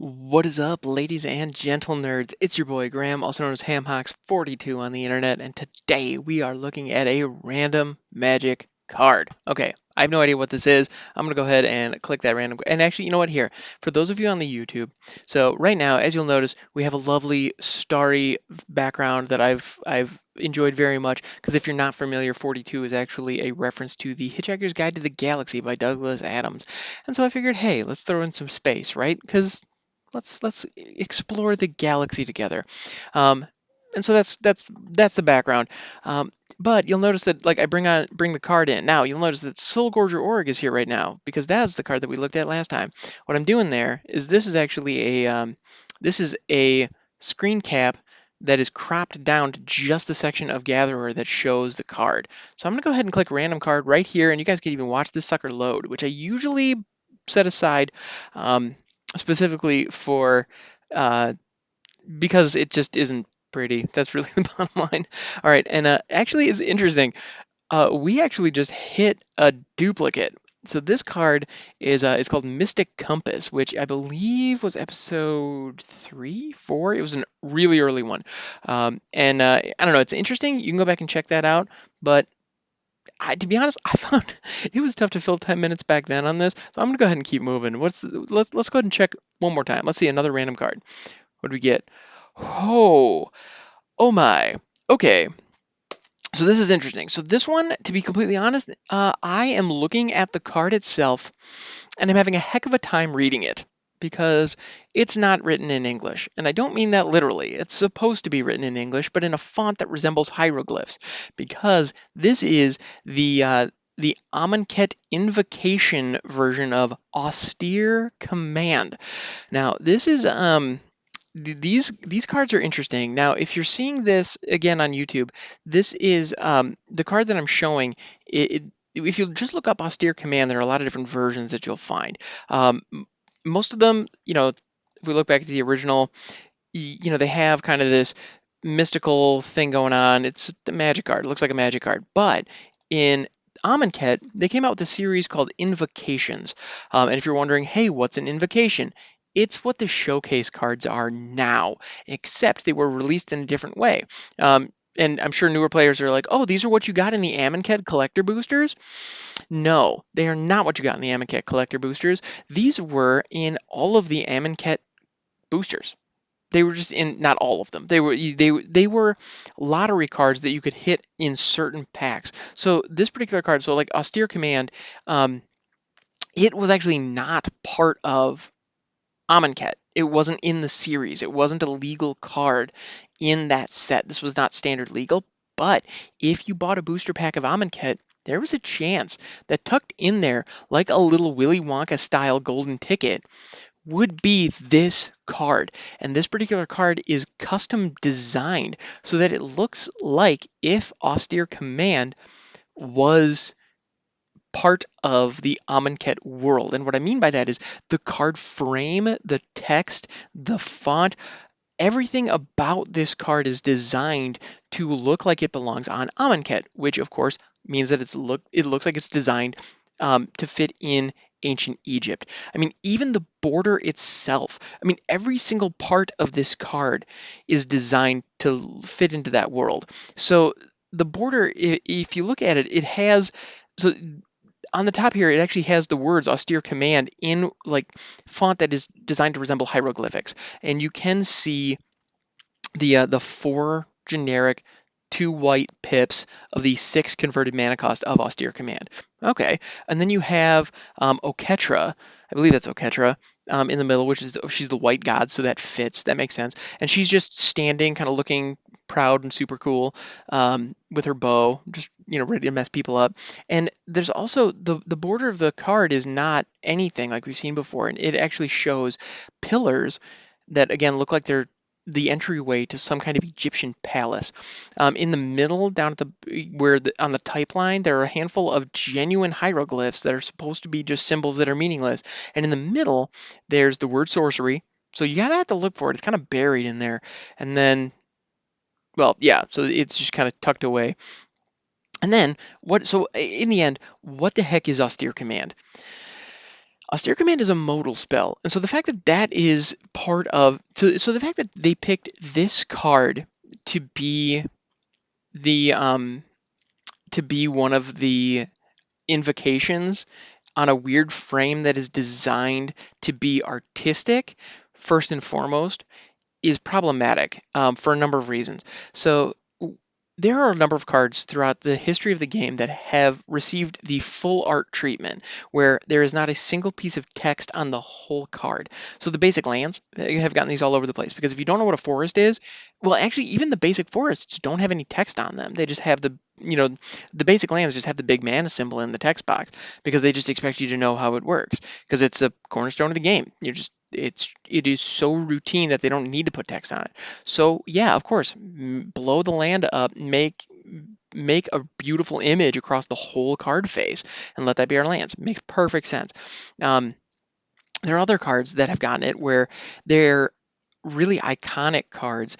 What is up, ladies and gentle nerds? It's your boy Graham, also known as HamHocks42 on the internet, and today we are looking at a random magic card. Okay, I have no idea what this is. I'm gonna go ahead and click that random. And actually, you know what? Here, for those of you on the YouTube, so right now, as you'll notice, we have a lovely starry background that I've I've enjoyed very much. Because if you're not familiar, 42 is actually a reference to the Hitchhiker's Guide to the Galaxy by Douglas Adams. And so I figured, hey, let's throw in some space, right? Because let's let's explore the galaxy together. Um, and so that's that's that's the background. Um, but you'll notice that like I bring on bring the card in. Now you'll notice that Soulgorger Orgg is here right now because that's the card that we looked at last time. What I'm doing there is this is actually a um, this is a screen cap that is cropped down to just the section of Gatherer that shows the card. So I'm gonna go ahead and click random card right here, and you guys can even watch this sucker load, which I usually set aside um, specifically for uh, because it just isn't pretty. That's really the bottom line. All right, and uh, actually, it's interesting. Uh, we actually just hit a duplicate. So this card is uh, called Mystic Compass, which I believe was episode three, four. It was a really early one, um, and uh, I don't know. It's interesting. You can go back and check that out. But I, to be honest, I found it was tough to fill 10 minutes back then on this. So I'm gonna go ahead and keep moving. What's let's let's go ahead and check one more time. Let's see another random card. What do we get? Oh, oh my. Okay. So this is interesting. So this one, to be completely honest, uh, I am looking at the card itself, and I'm having a heck of a time reading it because it's not written in English. And I don't mean that literally. It's supposed to be written in English, but in a font that resembles hieroglyphs because this is the uh, the Amonkhet invocation version of austere command. Now, this is um these these cards are interesting. Now, if you're seeing this again on YouTube, this is um, the card that I'm showing. It, it, if you just look up austere command, there are a lot of different versions that you'll find. Um, most of them, you know, if we look back at the original, you know, they have kind of this mystical thing going on. It's the magic card. It looks like a magic card. But in Amonkhet, they came out with a series called Invocations. Um, and if you're wondering, hey, what's an invocation? It's what the showcase cards are now, except they were released in a different way. Um, and I'm sure newer players are like, oh, these are what you got in the Amonkhet collector boosters. No, they are not what you got in the Amonkhet collector boosters. These were in all of the Amonkhet boosters. They were just in not all of them. They were they they were lottery cards that you could hit in certain packs. So this particular card, so like Austere Command, um, it was actually not part of Amonkhet. It wasn't in the series. It wasn't a legal card in that set. This was not standard legal. But if you bought a booster pack of Amonkhet, there was a chance that tucked in there, like a little Willy Wonka style golden ticket, would be this card. And this particular card is custom designed so that it looks like if Austere Command was part of the Amonkhet world. And what I mean by that is the card frame, the text, the font, everything about this card is designed to look like it belongs on Amonkhet, which of course means that it's look it looks like it's designed um, to fit in ancient Egypt. I mean, even the border itself, I mean, every single part of this card is designed to fit into that world. So the border, if you look at it, it has, so on the top here, it actually has the words austere command in like font that is designed to resemble hieroglyphics. And you can see the uh, the four generic two white pips of the six converted mana cost of austere command. Okay, and then you have um, Oketra, I believe that's Oketra, um, in the middle, which is she's the white god, so that fits. That makes sense. And she's just standing, kind of looking proud and super cool um, with her bow, just you know ready to mess people up. And there's also the the border of the card is not anything like we've seen before, and it actually shows pillars that again look like they're the entryway to some kind of Egyptian palace. Um, in the middle, down at the where the, on the type line, there are a handful of genuine hieroglyphs that are supposed to be just symbols that are meaningless. And in the middle, there's the word sorcery. So you gotta have to look for it. It's kind of buried in there. And then, well, yeah. So it's just kind of tucked away. And then what? So in the end, what the heck is austere command? Austere Command is a modal spell, and so the fact that that is part of so so the fact that they picked this card to be the um to be one of the invocations on a weird frame that is designed to be artistic first and foremost is problematic um, for a number of reasons. So there are a number of cards throughout the history of the game that have received the full art treatment, where there is not a single piece of text on the whole card. So the basic lands have gotten these all over the place because if you don't know what a forest is, well, actually, even the basic forests don't have any text on them. They just have the you know the basic lands just have the big mana symbol in the text box because they just expect you to know how it works because it's a cornerstone of the game. You're just it's it is so routine that they don't need to put text on it. So yeah, of course, blow the land up, make make a beautiful image across the whole card face, and let that be our lands. Makes perfect sense. Um, there are other cards that have gotten it where they're really iconic cards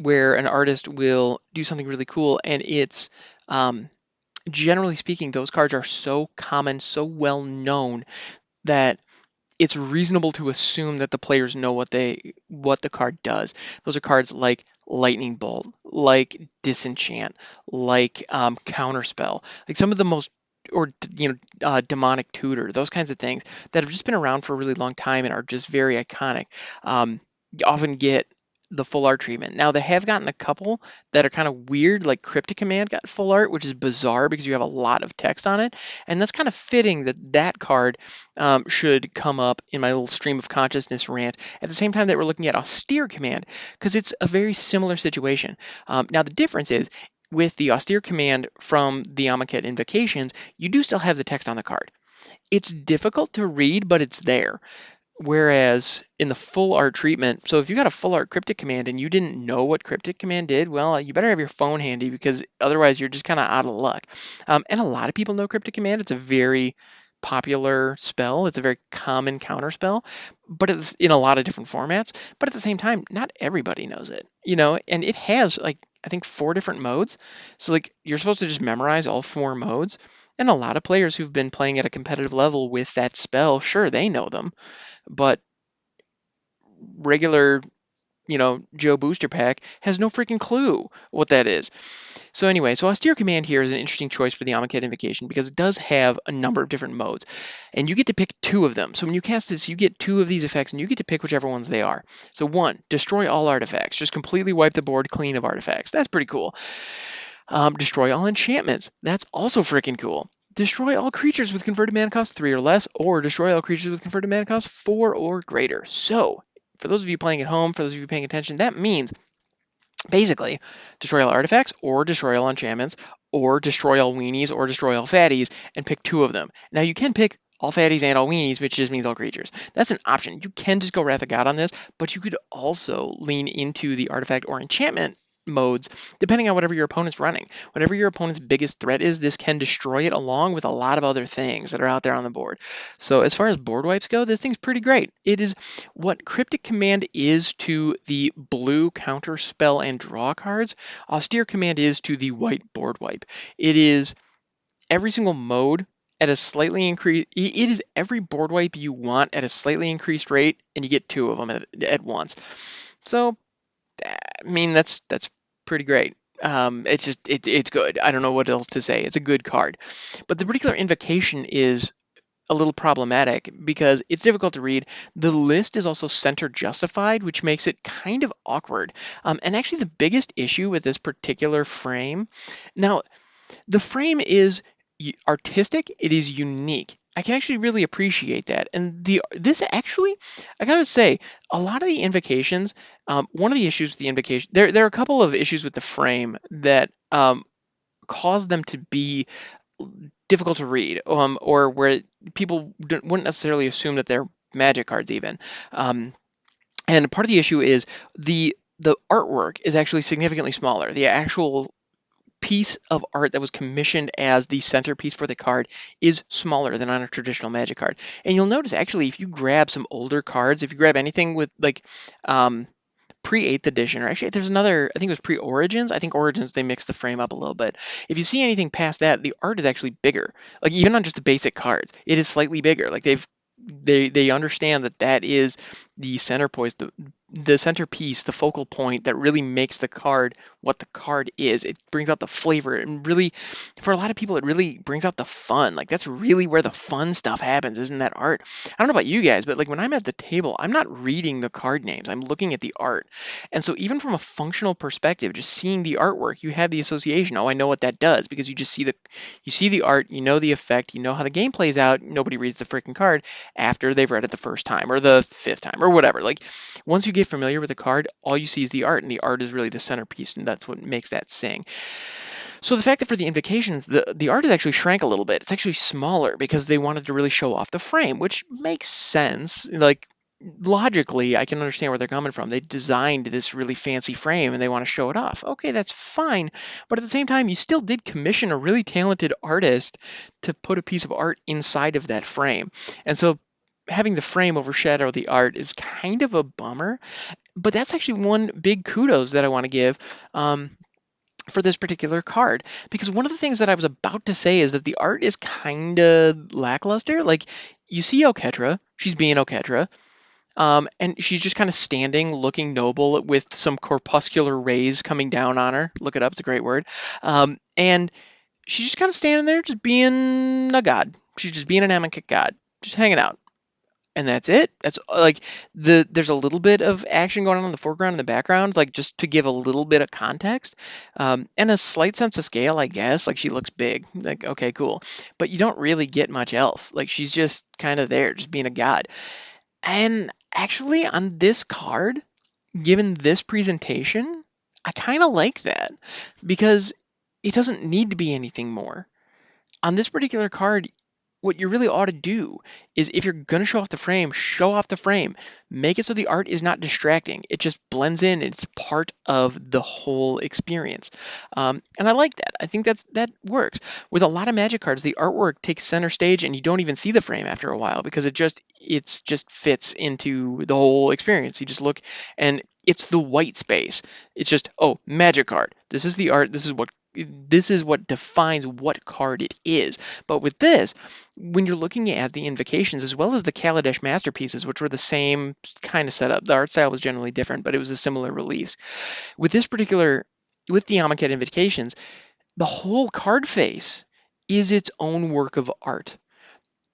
where an artist will do something really cool and it's um, generally speaking those cards are so common so well known that it's reasonable to assume that the players know what they what the card does. Those are cards like Lightning Bolt, like Disenchant, like um, Counterspell, like some of the most or you know uh, demonic tutor those kinds of things that have just been around for a really long time and are just very iconic um, often get the full art treatment. Now they have gotten a couple that are kind of weird, like Cryptic Command got full art, which is bizarre because you have a lot of text on it, and that's kind of fitting that that card um, should come up in my little stream of consciousness rant at the same time that we're looking at Austere Command because it's a very similar situation. Um, now the difference is with the Austere Command from the Amonkhet Invocations, you do still have the text on the card. It's difficult to read, but it's there. Whereas in the full art treatment, so if you got a full art cryptic command and you didn't know what cryptic command did, well, you better have your phone handy because otherwise you're just kind of out of luck. Um, and a lot of people know cryptic command. It's a very popular spell. It's a very common counter spell, but it's in a lot of different formats. But at the same time, not everybody knows it, you know, and it has like, I think four different modes. So like you're supposed to just memorize all four modes. And a lot of players who've been playing at a competitive level with that spell, sure, they know them but regular you know, Joe Booster Pack has no freaking clue what that is. So anyway, so Austere Command here is an interesting choice for the Amonkhet Invocation because it does have a number of different modes, and you get to pick two of them. So when you cast this, you get two of these effects, and you get to pick whichever ones they are. So one, destroy all artifacts, just completely wipe the board clean of artifacts. That's pretty cool. Um, destroy all enchantments. That's also freaking cool destroy all creatures with converted mana cost 3 or less, or destroy all creatures with converted mana cost 4 or greater. So, for those of you playing at home, for those of you paying attention, that means basically destroy all artifacts, or destroy all enchantments, or destroy all weenies, or destroy all fatties, and pick two of them. Now, you can pick all fatties and all weenies, which just means all creatures. That's an option. You can just go Wrath of God on this, but you could also lean into the artifact or enchantment modes, depending on whatever your opponent's running. Whatever your opponent's biggest threat is, this can destroy it along with a lot of other things that are out there on the board. So as far as board wipes go, this thing's pretty great. It is what Cryptic Command is to the blue counter spell and draw cards, Austere Command is to the white board wipe. It is every single mode at a slightly increased it is every board wipe you want at a slightly increased rate and you get two of them at, at once so i mean that's that's pretty great. Um, it's just it, it's good. I don't know what else to say. It's a good card, but the particular invocation is a little problematic because it's difficult to read. The list is also center justified, which makes it kind of awkward. Um, and actually, the biggest issue with this particular frame now, the frame is artistic, it is unique. I can actually really appreciate that. And the this actually, I gotta say, a lot of the invocations, um, one of the issues with the invocation, there there are a couple of issues with the frame that um, cause them to be difficult to read, um, or where people wouldn't necessarily assume that they're magic cards even. Um, and part of the issue is the the artwork is actually significantly smaller. The actual piece of art that was commissioned as the centerpiece for the card is smaller than on a traditional magic card. And you'll notice actually if you grab some older cards, if you grab anything with like um, pre 8th edition, or actually there's another, I think it was pre Origins. I think Origins they mixed the frame up a little bit. If you see anything past that, the art is actually bigger. Like even on just the basic cards, it is slightly bigger. Like they've they they understand that that is the center point, the the centerpiece, the focal point that really makes the card what the card is. It brings out the flavor and really, for a lot of people, it really brings out the fun. Like that's really where the fun stuff happens, isn't that art? I don't know about you guys, but like when I'm at the table, I'm not reading the card names. I'm looking at the art. And so even from a functional perspective, just seeing the artwork, you have the association. Oh, I know what that does because you just see the you see the art, you know the effect, you know how the game plays out. Nobody reads the freaking card after they've read it the first time or the fifth time or whatever. Like once you get familiar with the card, all you see is the art, and the art is really the centerpiece, and that's what makes that sing. So the fact that for the invocations, the, the art has actually shrank a little bit. It's actually smaller because they wanted to really show off the frame, which makes sense. Like logically, I can understand where they're coming from. They designed this really fancy frame and they want to show it off. Okay, that's fine. But at the same time, you still did commission a really talented artist to put a piece of art inside of that frame. And so having the frame overshadow the art is kind of a bummer. But that's actually one big kudos that I want to give. Um, for this particular card because one of the things that I was about to say is that the art is kind of lackluster. Like you see Oketra, she's being Oketra, um, and she's just kind of standing, looking noble, with some corpuscular rays coming down on her. Look it up; it's a great word. Um, and she's just kind of standing there, just being a god. She's just being an Amonkhet god, just hanging out and that's it. That's like the there's a little bit of action going on in the foreground and the background, like just to give a little bit of context, um, and a slight sense of scale, I guess. Like she looks big, like okay, cool, but you don't really get much else. Like she's just kind of there, just being a god. And actually, on this card, given this presentation, I kind of like that because it doesn't need to be anything more. On this particular card, what you really ought to do is if you're going to show off the frame, show off the frame. Make it so the art is not distracting. It just blends in. It's part of the whole experience. Um, and I like that. I think that's that works. With a lot of magic cards, the artwork takes center stage and you don't even see the frame after a while because it just it's just fits into the whole experience. You just look and it's the white space. It's just, oh, magic card. This is the art. This is what this is what defines what card it is. But with this, when you're looking at the invocations as well as the Kaladesh masterpieces, which were the same kind of setup, the art style was generally different, but it was a similar release. With this particular, with the Amonkhet invocations, the whole card face is its own work of art.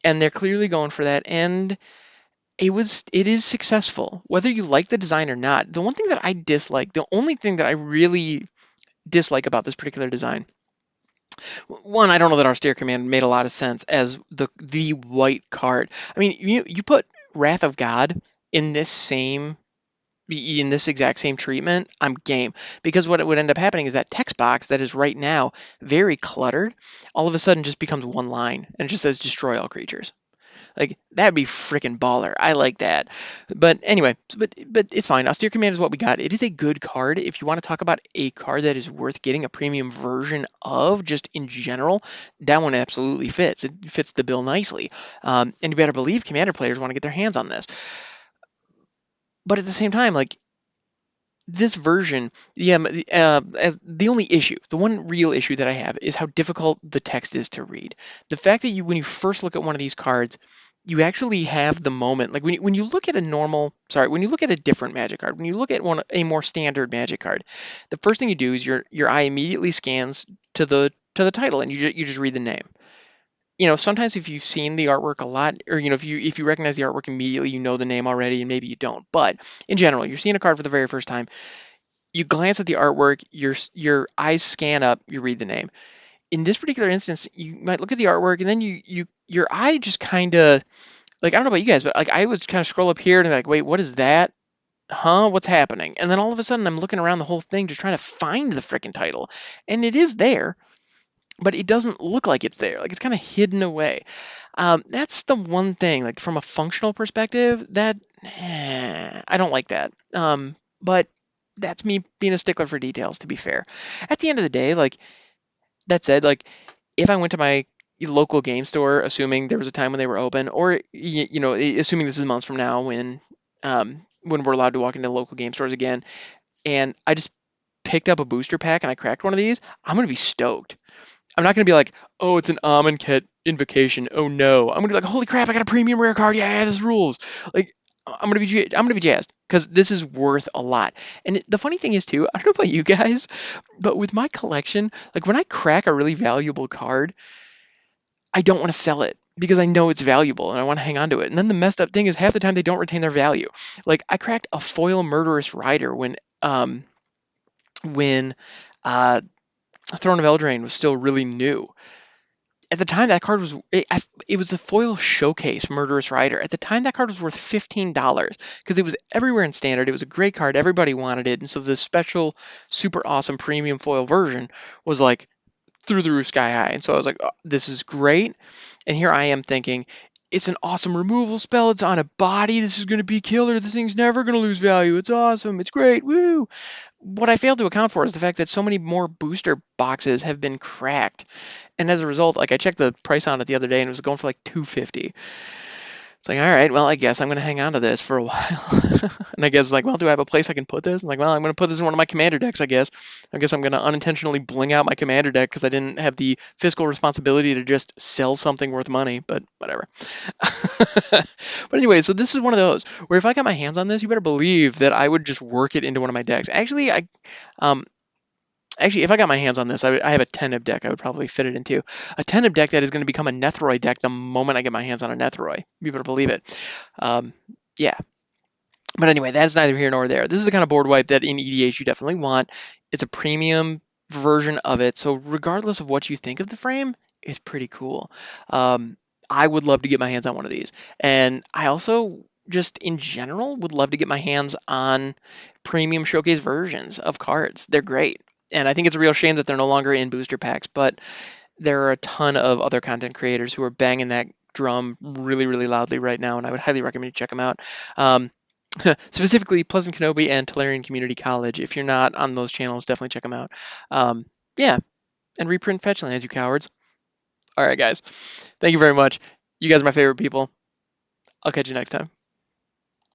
And they're clearly going for that. And it was it is successful whether you like the design or not the one thing that i dislike the only thing that i really dislike about this particular design. One, I don't know that Austere Command made a lot of sense as the the white card. I mean, you you put Wrath of God in this same in this exact same treatment, I'm game. Because what would end up happening is that text box that is right now very cluttered, all of a sudden just becomes one line and it just says destroy all creatures. Like that'd be freaking baller. I like that. But anyway, but but it's fine. Austere Command is what we got. It is a good card. If you want to talk about a card that is worth getting a premium version of, just in general, that one absolutely fits. It fits the bill nicely. Um, and you better believe Commander players want to get their hands on this. But at the same time, like this version, yeah, uh, the only issue, the one real issue that I have is how difficult the text is to read. The fact that you, when you first look at one of these cards, you actually have the moment, like when you, when you look at a normal, sorry, when you look at a different magic card, when you look at one a more standard magic card, the first thing you do is your your eye immediately scans to the to the title and you just, you just read the name. You know sometimes if you've seen the artwork a lot or you know if you if you recognize the artwork immediately you know the name already and maybe you don't but in general you're seeing a card for the very first time you glance at the artwork your your eyes scan up you read the name in this particular instance you might look at the artwork and then you you your eye just kind of like i don't know about you guys but like i would kind of scroll up here and like wait what is that huh what's happening and then all of a sudden i'm looking around the whole thing just trying to find the freaking title and it is there but it doesn't look like it's there. Like it's kind of hidden away. Um, that's the one thing. Like from a functional perspective, that eh, I don't like that. Um, but that's me being a stickler for details. To be fair, at the end of the day, like that said, like if I went to my local game store, assuming there was a time when they were open, or you, you know, assuming this is months from now when um, when we're allowed to walk into local game stores again, and I just picked up a booster pack and I cracked one of these, I'm gonna be stoked I'm not gonna be like, oh, it's an Amonkhet invocation. Oh no. I'm gonna be like, holy crap, I got a premium rare card. Yeah, this rules. Like, I'm gonna be I'm gonna be jazzed because this is worth a lot. And the funny thing is too, I don't know about you guys, but with my collection, like when I crack a really valuable card, I don't want to sell it because I know it's valuable and I want to hang on to it. And then the messed up thing is half the time they don't retain their value. Like I cracked a foil murderous rider when um when uh Throne of Eldraine was still really new. At the time, that card was it, it was a foil showcase Murderous Rider. At the time, that card was worth fifteen dollars because it was everywhere in standard. It was a great card. Everybody wanted it, and so the special, super awesome premium foil version was like through the roof, sky high. And so I was like, oh, this is great. And here I am thinking, it's an awesome removal spell. It's on a body. This is going to be killer. This thing's never going to lose value. It's awesome. It's great. Woo! What I failed to account for is the fact that so many more booster boxes have been cracked. And as a result, like I checked the price on it the other day and it was going for like 250. It's like, all right, well, I guess I'm going to hang on to this for a while. and I guess, like, well, do I have a place I can put this? I'm like, well, I'm going to put this in one of my commander decks, I guess. I guess I'm going to unintentionally bling out my commander deck because I didn't have the fiscal responsibility to just sell something worth money, but whatever. but anyway, so this is one of those where if I got my hands on this, you better believe that I would just work it into one of my decks. Actually, I, um, Actually, if I got my hands on this, I, I have a Teneb deck I would probably fit it into. A Teneb deck that is going to become a Nethroi deck the moment I get my hands on a Nethroi. You better believe it. Um, yeah. But anyway, that's neither here nor there. This is the kind of board wipe that in EDH you definitely want. It's a premium version of it. So regardless of what you think of the frame, it's pretty cool. Um, I would love to get my hands on one of these. And I also just in general would love to get my hands on premium showcase versions of cards. They're great and I think it's a real shame that they're no longer in booster packs. But there are a ton of other content creators who are banging that drum really, really loudly right now, and I would highly recommend you check them out. Um, specifically, Pleasant Kenobi and Tolarian Community College. If you're not on those channels, definitely check them out. Um, yeah, and reprint Fetchlands, you cowards. All right, guys. Thank you very much. You guys are my favorite people. I'll catch you next time.